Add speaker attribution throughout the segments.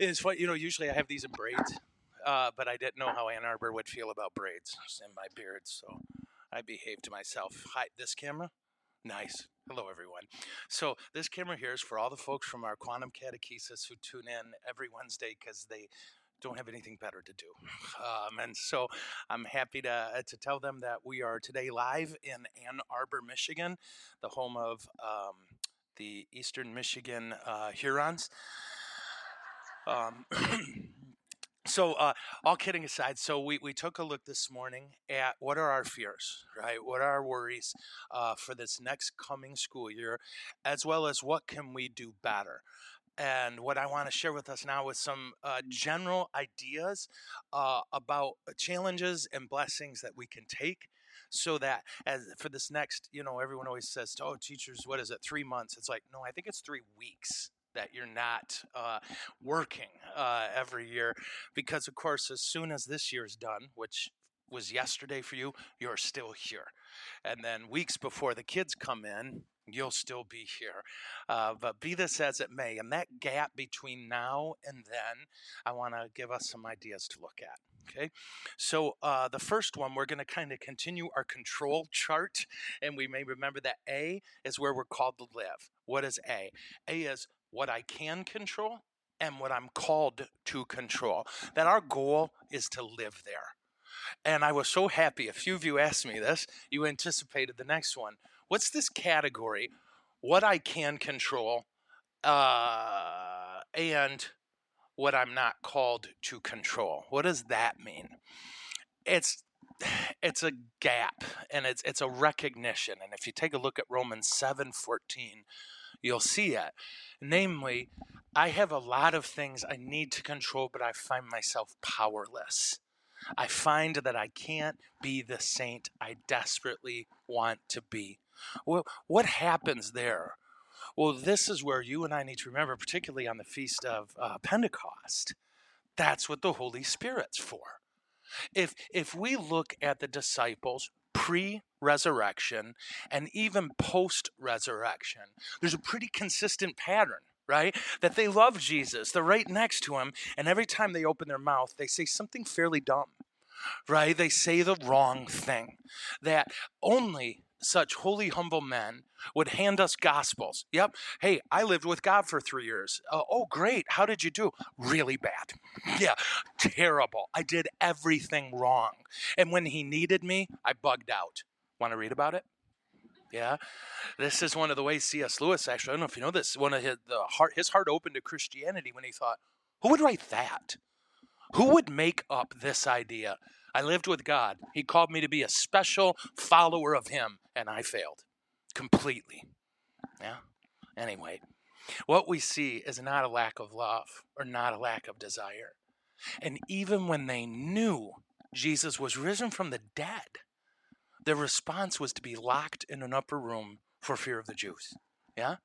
Speaker 1: It's what you know. Usually, I have these in braids, uh, but I didn't know how Ann Arbor would feel about braids in my beard, so I behaved to myself. Hi, this camera, nice. Hello, everyone. So this camera here is for all the folks from our quantum catechesis who tune in every Wednesday because they don't have anything better to do. Um, and so I'm happy to, to tell them that we are today live in Ann Arbor, Michigan, the home of um, the Eastern Michigan uh, Hurons. Um, so uh, all kidding aside so we, we took a look this morning at what are our fears right? What are our worries uh, for this next coming school year as well as what can we do better? And what I want to share with us now is some uh, general ideas uh, about challenges and blessings that we can take so that as for this next you know everyone always says oh teachers what is it three months? It's like no i think it's three weeks that you're not uh, working uh, every year because of course as soon as this year's done which was yesterday for you you're still here and then weeks before the kids come in you'll still be here. Uh, but be this as it may, and that gap between now and then, I want to give us some ideas to look at. Okay, so uh, the first one, we're going to kind of continue our control chart, and we may remember that A is where we're called to live. What is A? A is what I can control and what I'm called to control. That our goal is to live there. And I was so happy. A few of you asked me this. You anticipated the next one what's this category? What I can control, uh, and what I'm not called to control. What does that mean? It's it's a gap and it's it's a recognition. And if you take a look at Romans 7:14, you'll see it. Namely, I have a lot of things I need to control, but I find myself powerless. I find that I can't be the saint I desperately want to be. Well, what happens there? Well, this is where you and I need to remember, particularly on the feast of uh, Pentecost. That's what the Holy Spirit's for. If if we look at the disciples pre-resurrection and even post-resurrection, there's a pretty consistent pattern right? That they love Jesus. They're right next to him, and every time they open their mouth, they say something fairly dumb, right? They say the wrong thing. That only such holy, humble men would hand us gospels. Yep. Hey, I lived with God for three years. Uh, oh, great. How did you do? Really bad. Yeah, terrible. I did everything wrong. And when he needed me, I bugged out. Want to read about it? Yeah, this is one of the ways C.S. Lewis actually. I don't know if you know this. One of his the heart, his heart opened to Christianity when he thought, "Who would write that? Who would make up this idea? I lived with God. He called me to be a special follower of Him, and I failed completely. Yeah. Anyway, what we see is not a lack of love or not a lack of desire. And even when they knew Jesus was risen from the dead, their response was to be locked in an upper room for fear of the Jews. Yeah?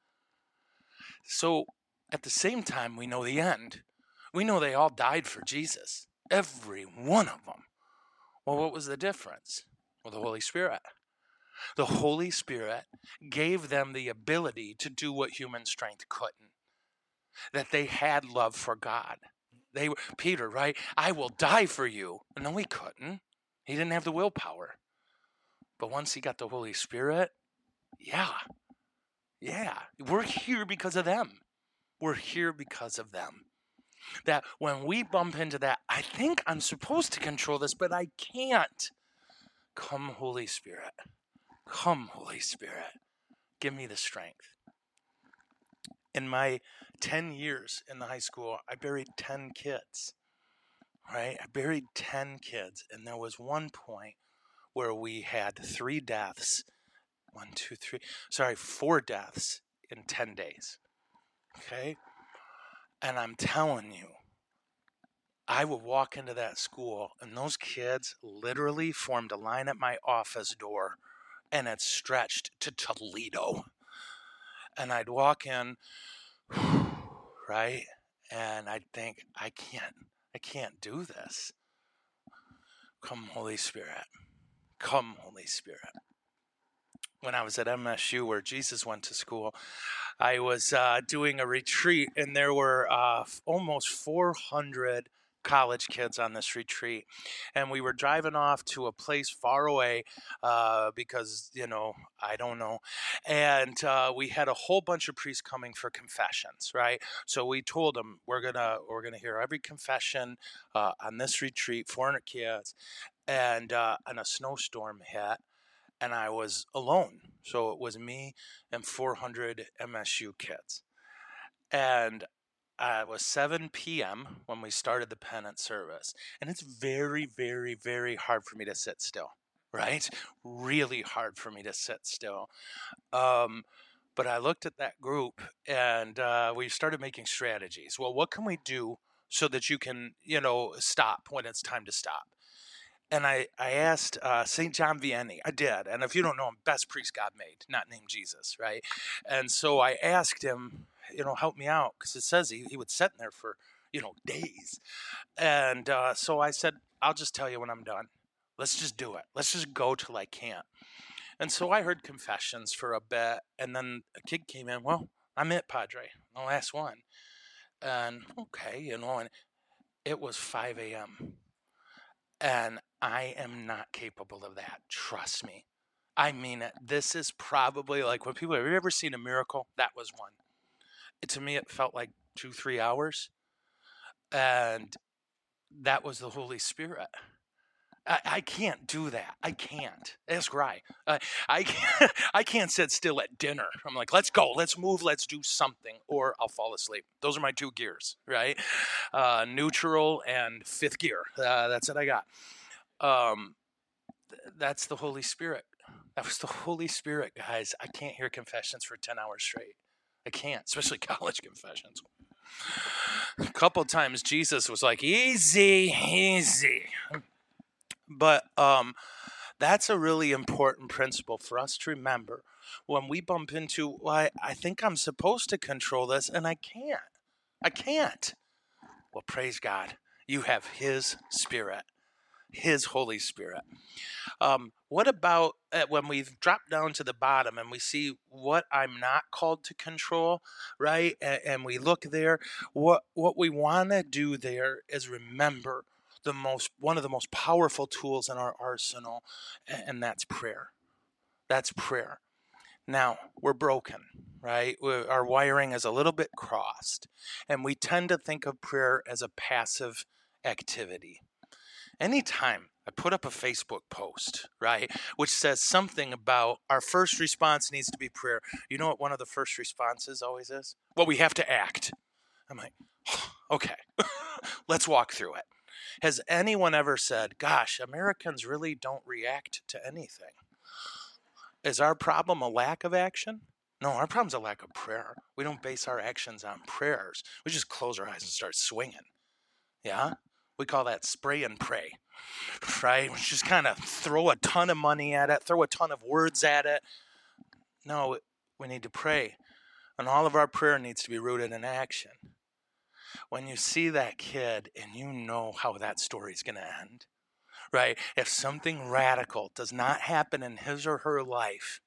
Speaker 1: So at the same time, we know the end. We know they all died for Jesus, every one of them. Well, what was the difference? Well, the Holy Spirit. The Holy Spirit gave them the ability to do what human strength couldn't. That they had love for God. They were Peter, right? I will die for you. No, he couldn't. He didn't have the willpower. But once he got the Holy Spirit, yeah. Yeah. We're here because of them. We're here because of them that when we bump into that, I think I'm supposed to control this, but I can't. Come, Holy Spirit. Come, Holy Spirit. Give me the strength. In my 10 years in the high school, I buried 10 kids. Right? I buried 10 kids. And there was one point where we had three deaths. One, two, three. Sorry, four deaths in 10 days. Okay? And I'm telling you, I would walk into that school, and those kids literally formed a line at my office door, and it stretched to Toledo. And I'd walk in, right? And I'd think, I can't, I can't do this. Come, Holy Spirit. Come, Holy Spirit. When I was at MSU, where Jesus went to school, I was uh, doing a retreat, and there were uh, almost 400 college kids on this retreat. And we were driving off to a place far away uh, because, you know, I don't know. And uh, we had a whole bunch of priests coming for confessions, right? So we told them we're gonna we're gonna hear every confession uh, on this retreat, 400 kids, and uh, and a snowstorm hit, and I was alone. So it was me and 400 MSU kids. And uh, it was 7 p.m. when we started the penance service. And it's very, very, very hard for me to sit still, right? Really hard for me to sit still. Um, but I looked at that group and uh, we started making strategies. Well, what can we do so that you can, you know, stop when it's time to stop? And I, I asked uh, St. John Vianney. I did. And if you don't know him, best priest God made, not named Jesus, right? And so I asked him, you know, help me out because it says he, he would sit in there for, you know, days. And uh, so I said, I'll just tell you when I'm done. Let's just do it. Let's just go till I can't. And so I heard confessions for a bit. And then a kid came in, well, I'm it, Padre, the last one. And okay, you know, and it was 5 a.m. And I am not capable of that. Trust me. I mean it. This is probably like when people have you ever seen a miracle? That was one to me, it felt like two, three hours. And that was the Holy Spirit. I, I can't do that. I can't. Ask Rye. Uh, I can't, I can't sit still at dinner. I'm like, let's go, let's move, let's do something, or I'll fall asleep. Those are my two gears, right? Uh, neutral and fifth gear. Uh, that's what I got. Um, th- that's the Holy Spirit. That was the Holy Spirit, guys. I can't hear confessions for 10 hours straight. I can't, especially college confessions. A couple times Jesus was like, easy, easy. But um, that's a really important principle for us to remember when we bump into, well, I, I think I'm supposed to control this and I can't. I can't. Well, praise God. You have His Spirit, His Holy Spirit. Um, what about uh, when we drop down to the bottom and we see what I'm not called to control, right? And, and we look there. What what we want to do there is remember the most one of the most powerful tools in our arsenal, and, and that's prayer. That's prayer. Now we're broken, right? We're, our wiring is a little bit crossed, and we tend to think of prayer as a passive activity. Anytime I put up a Facebook post, right, which says something about our first response needs to be prayer. You know what one of the first responses always is? Well, we have to act. I'm like, okay, let's walk through it. Has anyone ever said, gosh, Americans really don't react to anything? Is our problem a lack of action? No, our problem's a lack of prayer. We don't base our actions on prayers. We just close our eyes and start swinging. Yeah? We call that spray and pray, right? Just kind of throw a ton of money at it, throw a ton of words at it. No, we need to pray. And all of our prayer needs to be rooted in action. When you see that kid and you know how that story is going to end, right? If something radical does not happen in his or her life,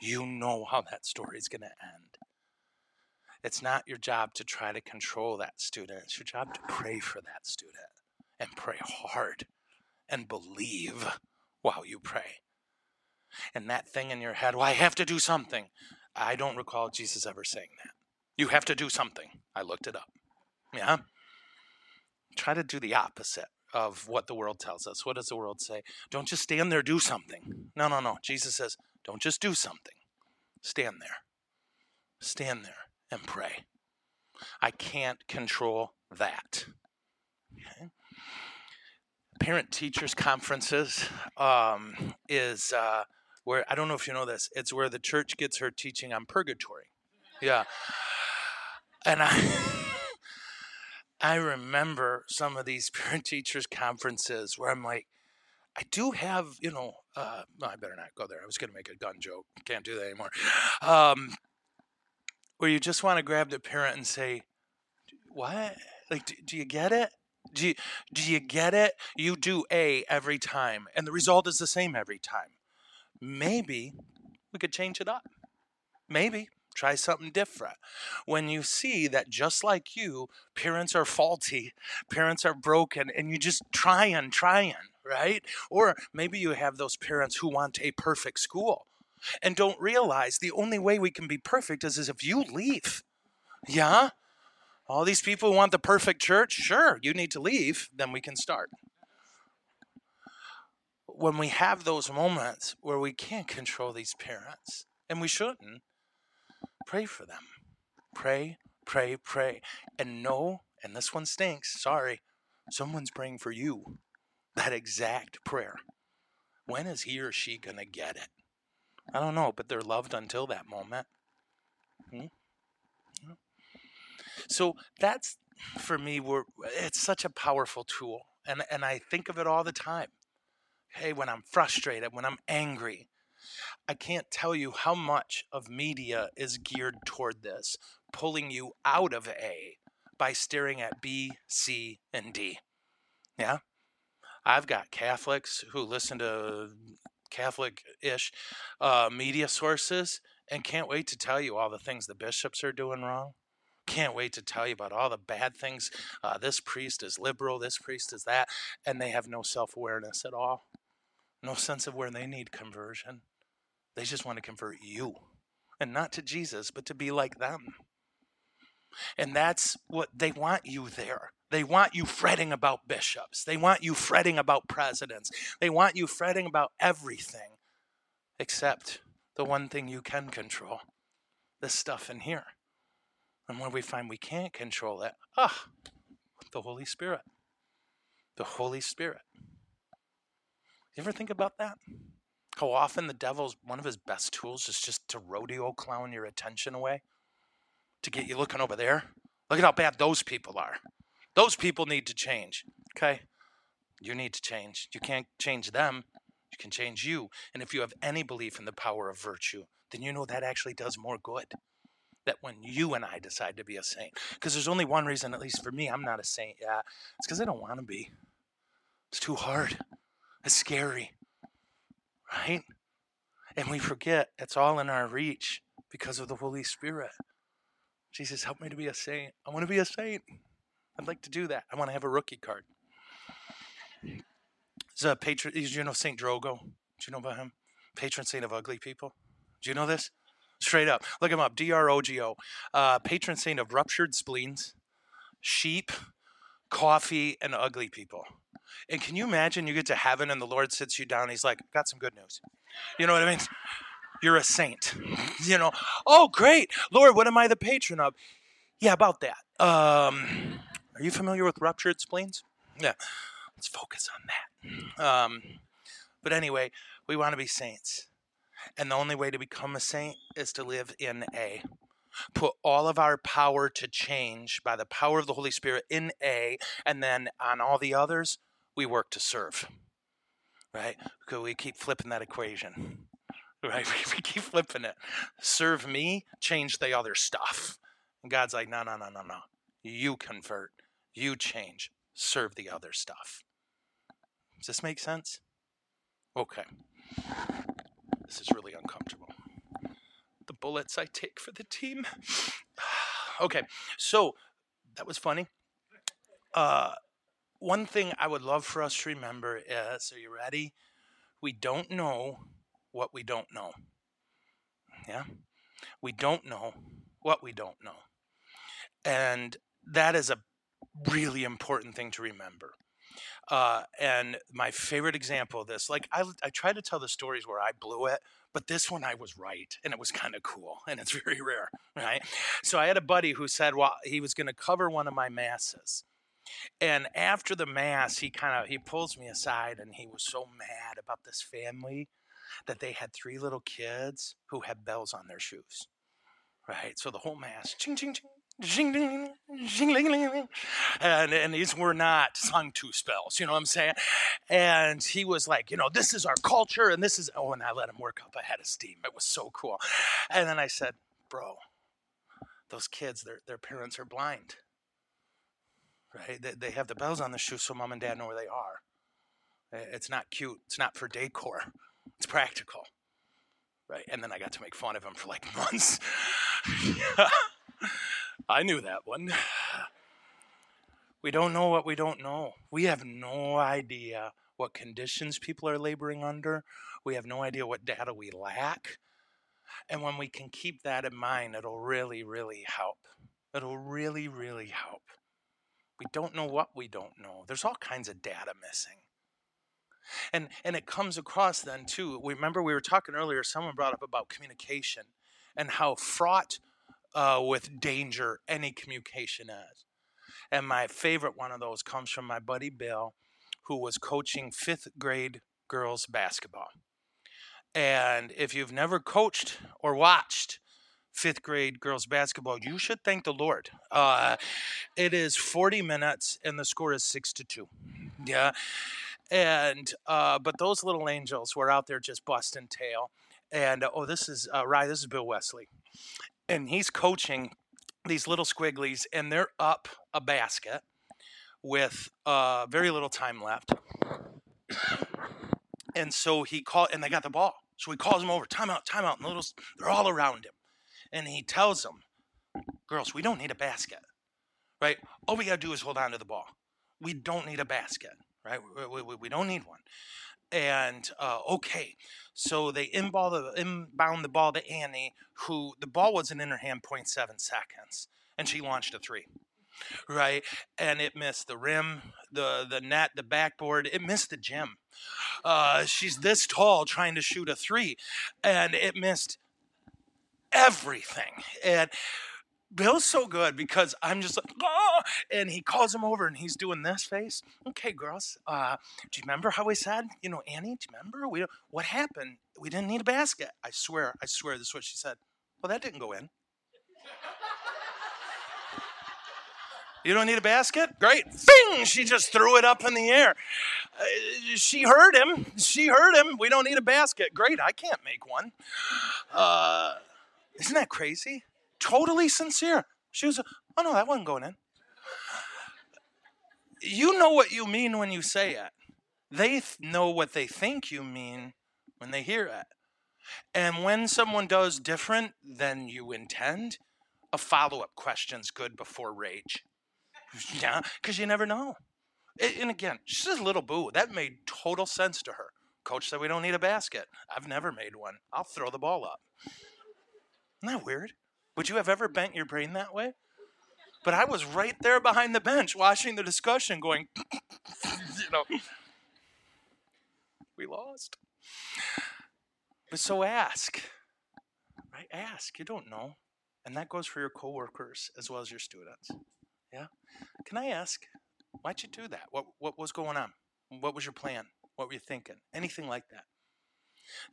Speaker 1: you know how that story is going to end. It's not your job to try to control that student. It's your job to pray for that student and pray hard and believe while you pray. And that thing in your head, well, I have to do something. I don't recall Jesus ever saying that. You have to do something. I looked it up. Yeah? Try to do the opposite of what the world tells us. What does the world say? Don't just stand there, do something. No, no, no. Jesus says, don't just do something. Stand there. Stand there and pray. I can't control that. Okay? Parent teachers conferences um, is uh, where I don't know if you know this. It's where the church gets her teaching on purgatory. Yeah, and I I remember some of these parent teachers conferences where I'm like, I do have you know. Uh, no, I better not go there. I was going to make a gun joke. Can't do that anymore. Um, where you just want to grab the parent and say, "What? Like, do, do you get it? Do you, do you get it? You do A every time, and the result is the same every time. Maybe we could change it up. Maybe try something different. When you see that just like you, parents are faulty, parents are broken, and you just try and try and, right? Or maybe you have those parents who want a perfect school and don't realize the only way we can be perfect is, is if you leave. Yeah? All these people want the perfect church, sure, you need to leave, then we can start. When we have those moments where we can't control these parents, and we shouldn't, pray for them. Pray, pray, pray. And know, and this one stinks, sorry, someone's praying for you. That exact prayer. When is he or she going to get it? I don't know, but they're loved until that moment. Hmm? So that's for me it's such a powerful tool. And and I think of it all the time. Hey, when I'm frustrated, when I'm angry, I can't tell you how much of media is geared toward this, pulling you out of A by staring at B, C, and D. Yeah? I've got Catholics who listen to Catholic ish uh, media sources and can't wait to tell you all the things the bishops are doing wrong. Can't wait to tell you about all the bad things. Uh, this priest is liberal, this priest is that, and they have no self awareness at all, no sense of where they need conversion. They just want to convert you, and not to Jesus, but to be like them. And that's what they want you there. They want you fretting about bishops. They want you fretting about presidents. They want you fretting about everything except the one thing you can control this stuff in here. And when we find we can't control it, ah, the Holy Spirit. The Holy Spirit. You ever think about that? How often the devil's one of his best tools is just to rodeo clown your attention away, to get you looking over there. Look at how bad those people are. Those people need to change. Okay? You need to change. You can't change them. You can change you. And if you have any belief in the power of virtue, then you know that actually does more good. That when you and I decide to be a saint, because there's only one reason, at least for me, I'm not a saint yet. It's because I don't want to be. It's too hard. It's scary right? And we forget it's all in our reach because of the Holy Spirit. Jesus, help me to be a saint. I want to be a saint. I'd like to do that. I want to have a rookie card. He's a uh, patron. You know Saint Drogo? Do you know about him? Patron saint of ugly people. Do you know this? Straight up, look him up. D R O G O. Uh, patron saint of ruptured spleens, sheep, coffee, and ugly people. And can you imagine you get to heaven and the Lord sits you down? He's like, got some good news. You know what I mean? You're a saint. You know, oh, great. Lord, what am I the patron of? Yeah, about that. Um, are you familiar with ruptured spleens? Yeah. Let's focus on that. Um, but anyway, we want to be saints. And the only way to become a saint is to live in A put all of our power to change by the power of the Holy Spirit in A, and then on all the others, we work to serve. Right? Because we keep flipping that equation. Right? We keep flipping it. Serve me, change the other stuff. And God's like, no, no, no, no, no. You convert, you change, serve the other stuff. Does this make sense? Okay. This is really uncomfortable the bullets I take for the team. okay, so that was funny. Uh, one thing I would love for us to remember is are you ready? We don't know what we don't know. Yeah? We don't know what we don't know. And that is a really important thing to remember. Uh, and my favorite example of this, like I, I try to tell the stories where I blew it, but this one I was right, and it was kind of cool, and it's very rare, right? So I had a buddy who said, well, he was going to cover one of my masses. And after the mass, he kind of he pulls me aside, and he was so mad about this family that they had three little kids who had bells on their shoes, right? So the whole mass, ching ching ching, and, and these were not sung to spells, you know what I'm saying? And he was like, you know, this is our culture, and this is, oh, and I let him work up ahead of steam. It was so cool. And then I said, bro, those kids, their, their parents are blind, right? They, they have the bells on the shoe so mom and dad know where they are. It's not cute, it's not for decor, it's practical. right? And then I got to make fun of him for like months. I knew that one. We don't know what we don't know. We have no idea what conditions people are laboring under. We have no idea what data we lack. And when we can keep that in mind, it'll really, really help. It'll really, really help. We don't know what we don't know. There's all kinds of data missing. And and it comes across then too. We remember we were talking earlier. Someone brought up about communication and how fraught uh, with danger any communication is. And my favorite one of those comes from my buddy Bill, who was coaching fifth grade girls basketball. And if you've never coached or watched fifth grade girls basketball, you should thank the Lord. Uh, it is 40 minutes and the score is six to two. Yeah. And, uh, but those little angels were out there just busting tail. And, oh, this is, uh, this is Bill Wesley. And he's coaching these little squigglies and they're up a basket with uh, very little time left. and so he called, and they got the ball. So he calls them over, timeout, timeout, and the little, they're all around him. And he tells them, girls, we don't need a basket, right? All we got to do is hold on to the ball. We don't need a basket, right? We, we, we don't need one. And uh, okay, so they inball the inbound the ball to Annie, who the ball wasn't in her hand 0.7 seconds, and she launched a three right? And it missed the rim, the the net, the backboard. It missed the gym. Uh, she's this tall trying to shoot a three, and it missed everything. And Bill's so good because I'm just like, oh, and he calls him over and he's doing this face. Okay, girls, uh, do you remember how we said, you know, Annie, do you remember? We what happened? We didn't need a basket. I swear, I swear, this is what she said. Well, that didn't go in. You don't need a basket? Great. Bing! She just threw it up in the air. Uh, she heard him. She heard him. We don't need a basket. Great. I can't make one. Uh, isn't that crazy? Totally sincere. She was, oh no, that wasn't going in. You know what you mean when you say it. They th- know what they think you mean when they hear it. And when someone does different than you intend, a follow up question's good before rage. Yeah, because you never know. And again, she's a little boo. That made total sense to her. Coach said we don't need a basket. I've never made one. I'll throw the ball up. Isn't that weird? Would you have ever bent your brain that way? But I was right there behind the bench watching the discussion going, you know, we lost. But so ask, right? Ask. You don't know. And that goes for your coworkers as well as your students. Yeah? Can I ask, why'd you do that? What, what was going on? What was your plan? What were you thinking? Anything like that.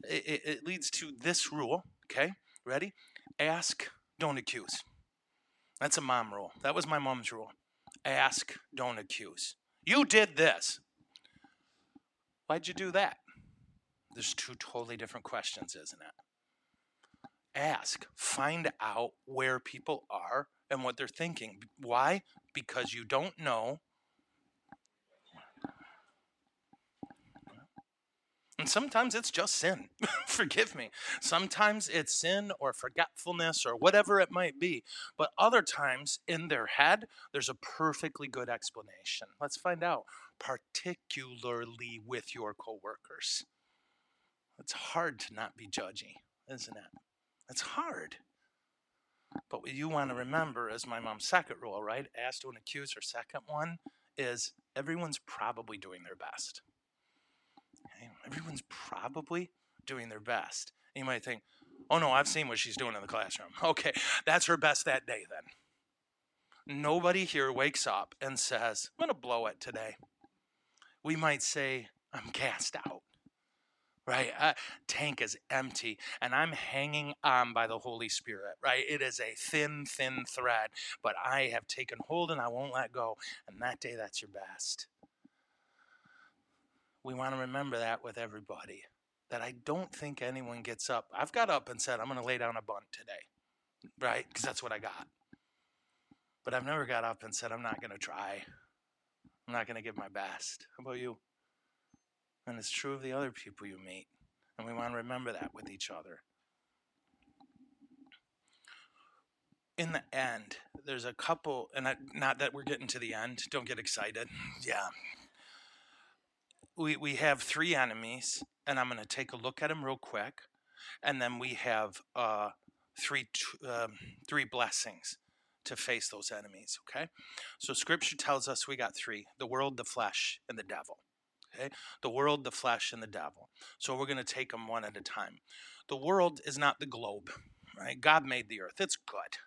Speaker 1: It, it, it leads to this rule, okay? Ready? Ask, don't accuse. That's a mom rule. That was my mom's rule. Ask, don't accuse. You did this. Why'd you do that? There's two totally different questions, isn't it? Ask, find out where people are and what they're thinking. Why? Because you don't know. And sometimes it's just sin. Forgive me. Sometimes it's sin or forgetfulness or whatever it might be. But other times in their head, there's a perfectly good explanation. Let's find out, particularly with your coworkers. It's hard to not be judgy, isn't it? It's hard. But what you want to remember is my mom's second rule, right? Ask, don't accuse. Her second one is everyone's probably doing their best. Everyone's probably doing their best. And you might think, oh no, I've seen what she's doing in the classroom. Okay, that's her best that day then. Nobody here wakes up and says, I'm going to blow it today. We might say, I'm cast out right? Uh, tank is empty, and I'm hanging on by the Holy Spirit, right? It is a thin, thin thread, but I have taken hold and I won't let go. And that day, that's your best we want to remember that with everybody that I don't think anyone gets up. I've got up and said, I'm going to lay down a bunt today, right? Because that's what I got. But I've never got up and said, I'm not going to try. I'm not going to give my best. How about you? And it's true of the other people you meet. And we want to remember that with each other. in the end, there's a couple, and I, not that we're getting to the end, don't get excited. Yeah, we we have three enemies, and I'm going to take a look at them real quick, and then we have uh, three um, three blessings to face those enemies. Okay, so Scripture tells us we got three: the world, the flesh, and the devil. Okay, the world, the flesh, and the devil. So we're going to take them one at a time. The world is not the globe, right? God made the earth. It's good.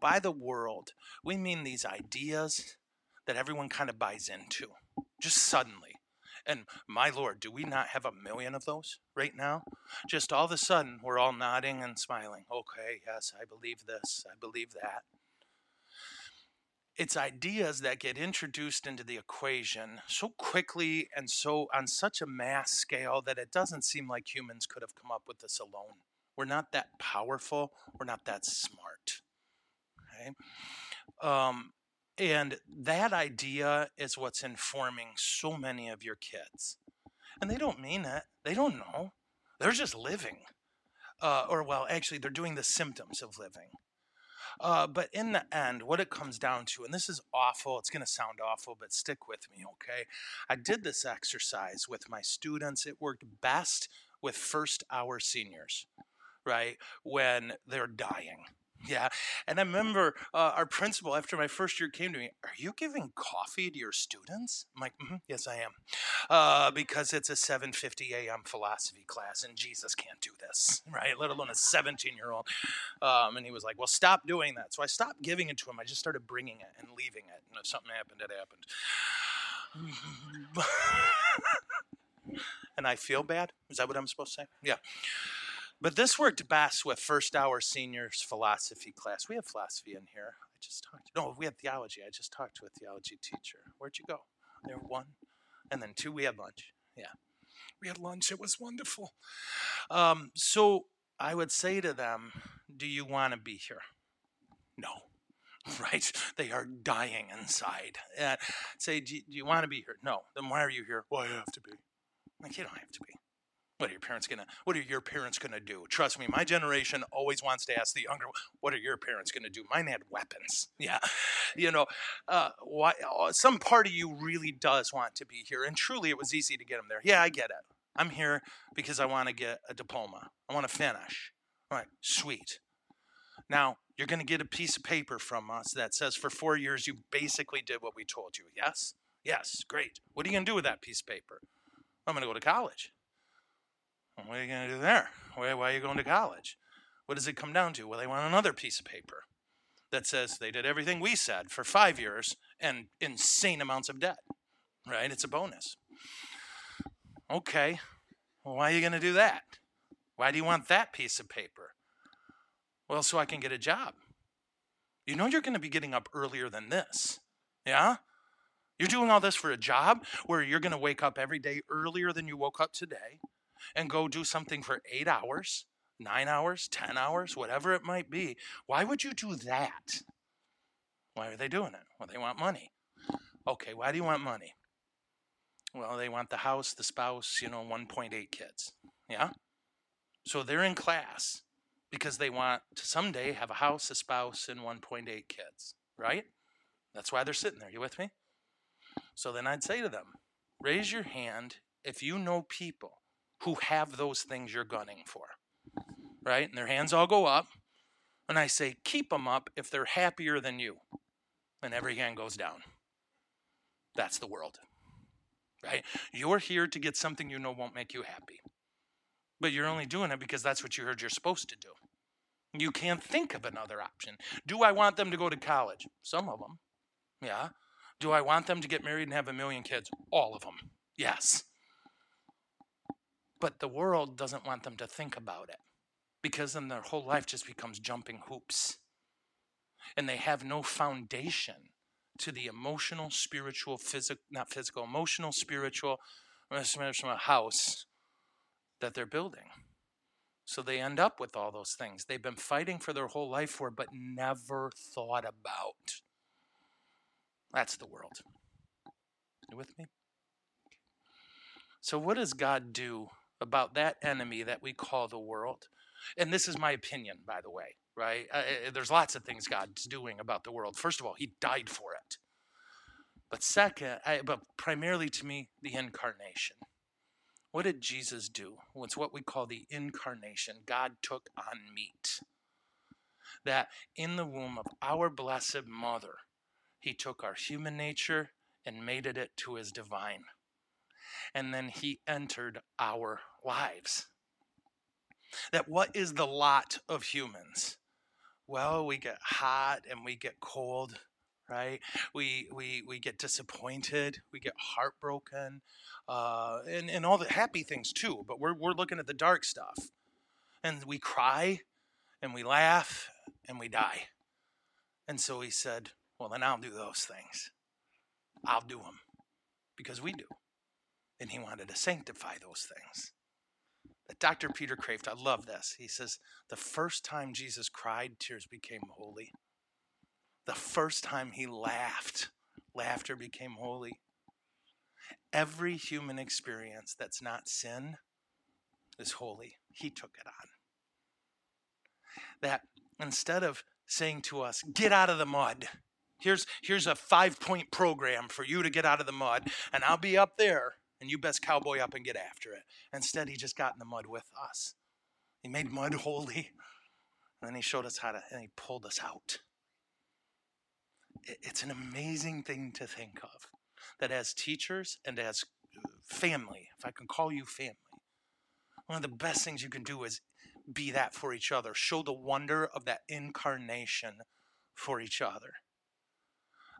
Speaker 1: By the world, we mean these ideas that everyone kind of buys into just suddenly. And my Lord, do we not have a million of those right now? Just all of a sudden, we're all nodding and smiling. Okay, yes, I believe this, I believe that. It's ideas that get introduced into the equation so quickly and so on such a mass scale that it doesn't seem like humans could have come up with this alone. We're not that powerful, we're not that smart. Okay? Um, and that idea is what's informing so many of your kids. And they don't mean it, they don't know. They're just living. Uh, or, well, actually, they're doing the symptoms of living. Uh, but in the end, what it comes down to, and this is awful, it's going to sound awful, but stick with me, okay? I did this exercise with my students. It worked best with first hour seniors, right? When they're dying yeah. And I remember uh, our principal, after my first year, came to me, Are you giving coffee to your students? I'm like, mm-hmm, Yes, I am. Uh, because it's a 7.50 a.m. philosophy class, and Jesus can't do this, right? Let alone a 17-year-old. Um, and he was like, Well, stop doing that. So I stopped giving it to him. I just started bringing it and leaving it. And if something happened, it happened. and I feel bad? Is that what I'm supposed to say? Yeah. But this worked best with first hour seniors philosophy class. We have philosophy in here. I just talked. No, we had theology. I just talked to a theology teacher. Where'd you go? There, one, and then two. We had lunch. Yeah, we had lunch. It was wonderful. Um, so I would say to them, "Do you want to be here?" No. Right? They are dying inside. Uh, say, do you, do you want to be here? No. Then why are you here? Well, I have to be. Like, you don't have to be. What are your parents gonna what are your parents gonna do? Trust me, my generation always wants to ask the younger, what are your parents gonna do? Mine had weapons. Yeah. You know, uh, why uh, some part of you really does want to be here. And truly it was easy to get them there. Yeah, I get it. I'm here because I want to get a diploma. I want to finish. All right, sweet. Now, you're going to get a piece of paper from us that says for four years you basically did what we told you. Yes? Yes, great. What are you going to do with that piece of paper? I'm going to go to college. What are you going to do there? Why, why are you going to college? What does it come down to? Well, they want another piece of paper that says they did everything we said for five years and insane amounts of debt, right? It's a bonus. Okay, well, why are you going to do that? Why do you want that piece of paper? Well, so I can get a job. You know, you're going to be getting up earlier than this. Yeah? You're doing all this for a job where you're going to wake up every day earlier than you woke up today and go do something for eight hours, nine hours, 10 hours, whatever it might be. Why would you do that? Why are they doing it? Well, they want money. Okay, why do you want money? Well, they want the house, the spouse, you know, 1.8 kids. Yeah? So they're in class because they want to someday have a house, a spouse, and 1.8 kids, right? That's why they're sitting there. You with me? So then I'd say to them, raise your hand if you know people who have those things you're gunning for. Right? And their hands all go up. And I say, keep them up if they're happier than you. And every hand goes down. That's the world. Right? You're here to get something you know won't make you happy. But you're only doing it because that's what you heard you're supposed to do. You can't think of another option. Do I want them to go to college? Some of them. Yeah. Do I want them to get married and have a million kids? All of them. Yes. But the world doesn't want them to think about it because then their whole life just becomes jumping hoops. And they have no foundation to the emotional, spiritual, physical, not physical, emotional, spiritual, uh, from a uh, uh, house that they're building. So they end up with all those things they've been fighting for their whole life for, but never thought about. That's the world. You with me? So, what does God do about that enemy that we call the world. And this is my opinion, by the way. right? Uh, there's lots of things God's doing about the world. First of all, He died for it. But second, I, but primarily to me, the incarnation. What did Jesus do? It's what we call the incarnation. God took on meat. That in the womb of our blessed mother, He took our human nature and mated it to His divine. And then He entered our lives. That what is the lot of humans? Well, we get hot and we get cold, right? We we we get disappointed, we get heartbroken, uh, and and all the happy things too. But we're we're looking at the dark stuff, and we cry, and we laugh, and we die. And so he said, "Well, then I'll do those things. I'll do them, because we do." And he wanted to sanctify those things. Dr. Peter Kreeft, I love this. He says, The first time Jesus cried, tears became holy. The first time he laughed, laughter became holy. Every human experience that's not sin is holy. He took it on. That instead of saying to us, Get out of the mud, here's, here's a five point program for you to get out of the mud, and I'll be up there and you best cowboy up and get after it. Instead, he just got in the mud with us. He made mud holy, and then he showed us how to, and he pulled us out. It's an amazing thing to think of that as teachers and as family, if I can call you family, one of the best things you can do is be that for each other. Show the wonder of that incarnation for each other.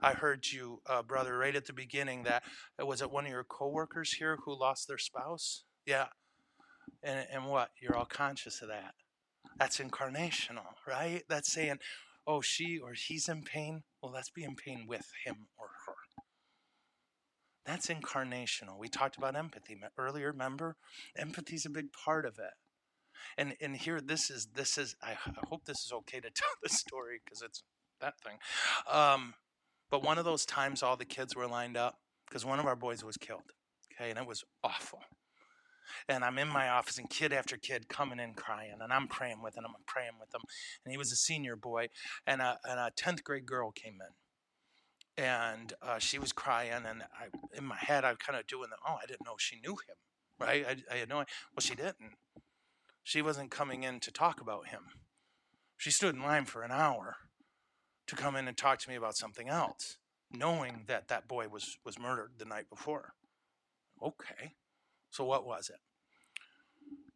Speaker 1: I heard you, uh, brother, right at the beginning that uh, was it one of your coworkers here who lost their spouse? Yeah. And, and what? You're all conscious of that. That's incarnational, right? That's saying, oh, she or he's in pain. Well, let's be in pain with him or her. That's incarnational. We talked about empathy earlier, remember? Empathy is a big part of it. And and here this is this is I, hope this is okay to tell the story because it's that thing. Um, but one of those times, all the kids were lined up because one of our boys was killed. Okay, and it was awful. And I'm in my office, and kid after kid coming in crying, and I'm praying with him. I'm praying with him, and he was a senior boy, and a, and a tenth grade girl came in, and uh, she was crying, and I, in my head, I'm kind of doing the, oh, I didn't know she knew him, right? I, I had no, well, she didn't. She wasn't coming in to talk about him. She stood in line for an hour to come in and talk to me about something else, knowing that that boy was was murdered the night before. Okay, so what was it?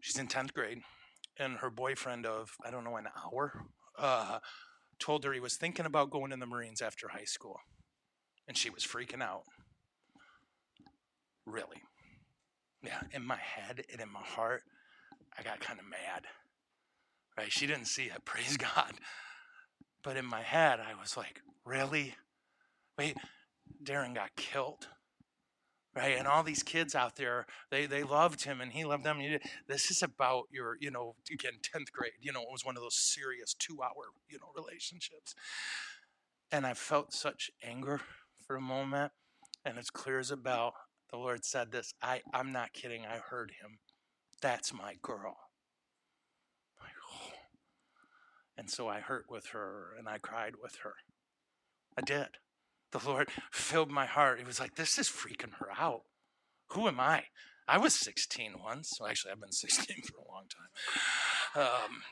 Speaker 1: She's in tenth grade, and her boyfriend of I don't know an hour uh, told her he was thinking about going in the Marines after high school, and she was freaking out. Really, yeah. In my head and in my heart, I got kind of mad. Right? She didn't see it. Praise God. But in my head, I was like, really? Wait, Darren got killed. Right? And all these kids out there, they, they loved him and he loved them. This is about your, you know, again, 10th grade. You know, it was one of those serious two hour, you know, relationships. And I felt such anger for a moment. And as clear as a bell, the Lord said this I, I'm not kidding. I heard him. That's my girl. And so I hurt with her and I cried with her. I did. The Lord filled my heart. It was like, this is freaking her out. Who am I? I was 16 once. Well, actually, I've been 16 for a long time. Um,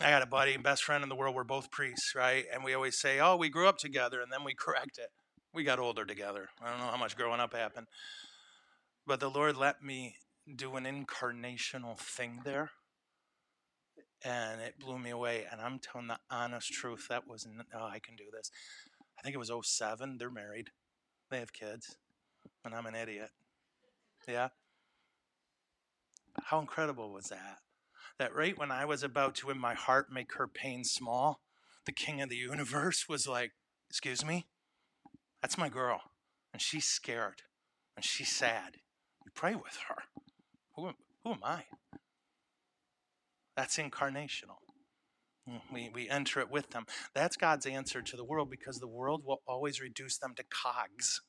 Speaker 1: I got a buddy, best friend in the world. We're both priests, right? And we always say, oh, we grew up together and then we correct it. We got older together. I don't know how much growing up happened. But the Lord let me do an incarnational thing there and it blew me away. And I'm telling the honest truth. That was oh, I can do this. I think it was 07. They're married. They have kids, and I'm an idiot. Yeah. How incredible was that? That right when I was about to, in my heart, make her pain small, the king of the universe was like, Excuse me? That's my girl. And she's scared. And she's sad. You pray with her. Who, who am I? That's incarnational. Mm, we, we enter it with them. That's God's answer to the world because the world will always reduce them to cogs,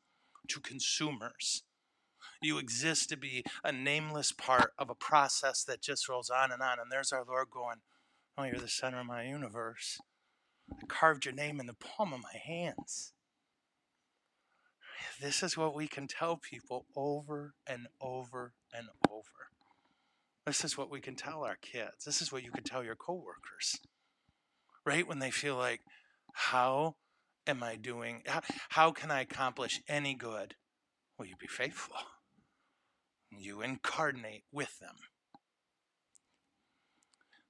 Speaker 1: to consumers. You exist to be a nameless part of a process that just rolls on and on. And there's our Lord going, Oh, you're the center of my universe. I carved your name in the palm of my hands. This is what we can tell people over and. This is what we can tell our kids. This is what you can tell your coworkers. Right? When they feel like, how am I doing? How, how can I accomplish any good? Will you be faithful? You incarnate with them.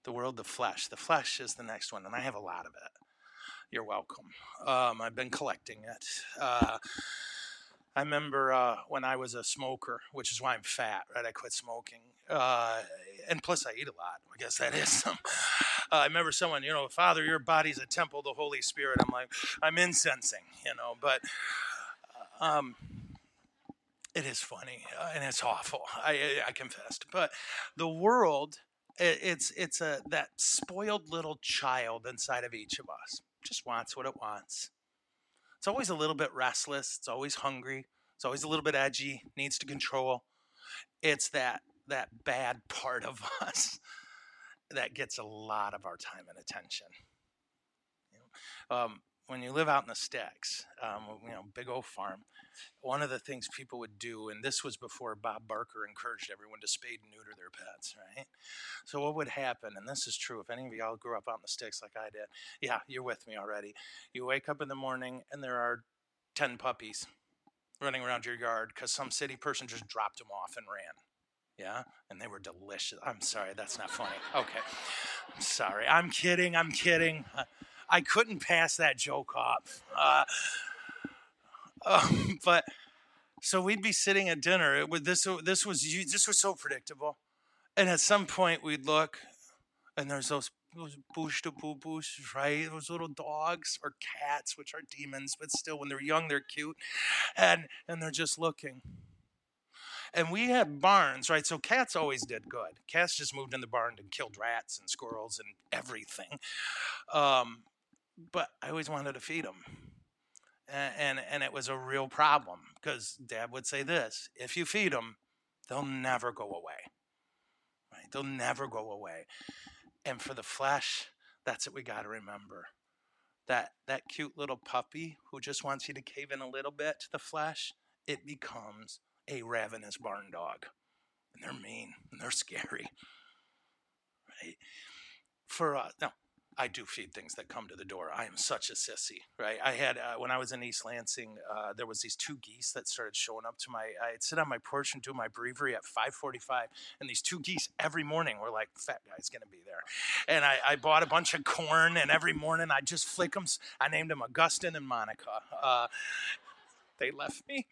Speaker 1: The world, the flesh. The flesh is the next one, and I have a lot of it. You're welcome. Um, I've been collecting it. Uh, I remember uh, when I was a smoker, which is why I'm fat, right? I quit smoking. Uh, and plus, I eat a lot. I guess that is some. Uh, I remember someone, you know, Father, your body's a temple of the Holy Spirit. I'm like, I'm incensing, you know, but um, it is funny uh, and it's awful. I, I confessed. But the world, it, it's it's a that spoiled little child inside of each of us. Just wants what it wants it's always a little bit restless. It's always hungry. It's always a little bit edgy. Needs to control. It's that that bad part of us that gets a lot of our time and attention. You know, um, when you live out in the sticks, um, you know, big old farm, one of the things people would do, and this was before Bob Barker encouraged everyone to spade and neuter their pets, right? So what would happen, and this is true, if any of y'all grew up out in the sticks like I did, yeah, you're with me already. You wake up in the morning and there are 10 puppies running around your yard because some city person just dropped them off and ran. Yeah, and they were delicious. I'm sorry, that's not funny. Okay, I'm sorry. I'm kidding. I'm kidding. I couldn't pass that joke off. Uh, um, but so we'd be sitting at dinner. It would this this was this was so predictable, and at some point we'd look, and there's those those boosh to boo boosh, right? Those little dogs or cats, which are demons, but still, when they're young, they're cute, and and they're just looking. And we had barns, right? So cats always did good. Cats just moved in the barn and killed rats and squirrels and everything. Um, but I always wanted to feed them. And, and, and it was a real problem because dad would say this if you feed them, they'll never go away. Right? They'll never go away. And for the flesh, that's what we got to remember. That, that cute little puppy who just wants you to cave in a little bit to the flesh, it becomes a ravenous barn dog. And they're mean and they're scary. Right? For us, now, I do feed things that come to the door. I am such a sissy, right? I had uh, when I was in East Lansing, uh, there was these two geese that started showing up to my. I'd sit on my porch and do my breviary at 5:45, and these two geese every morning were like, "Fat guy's gonna be there," and I, I bought a bunch of corn, and every morning I just flick them. I named them Augustine and Monica. Uh, they left me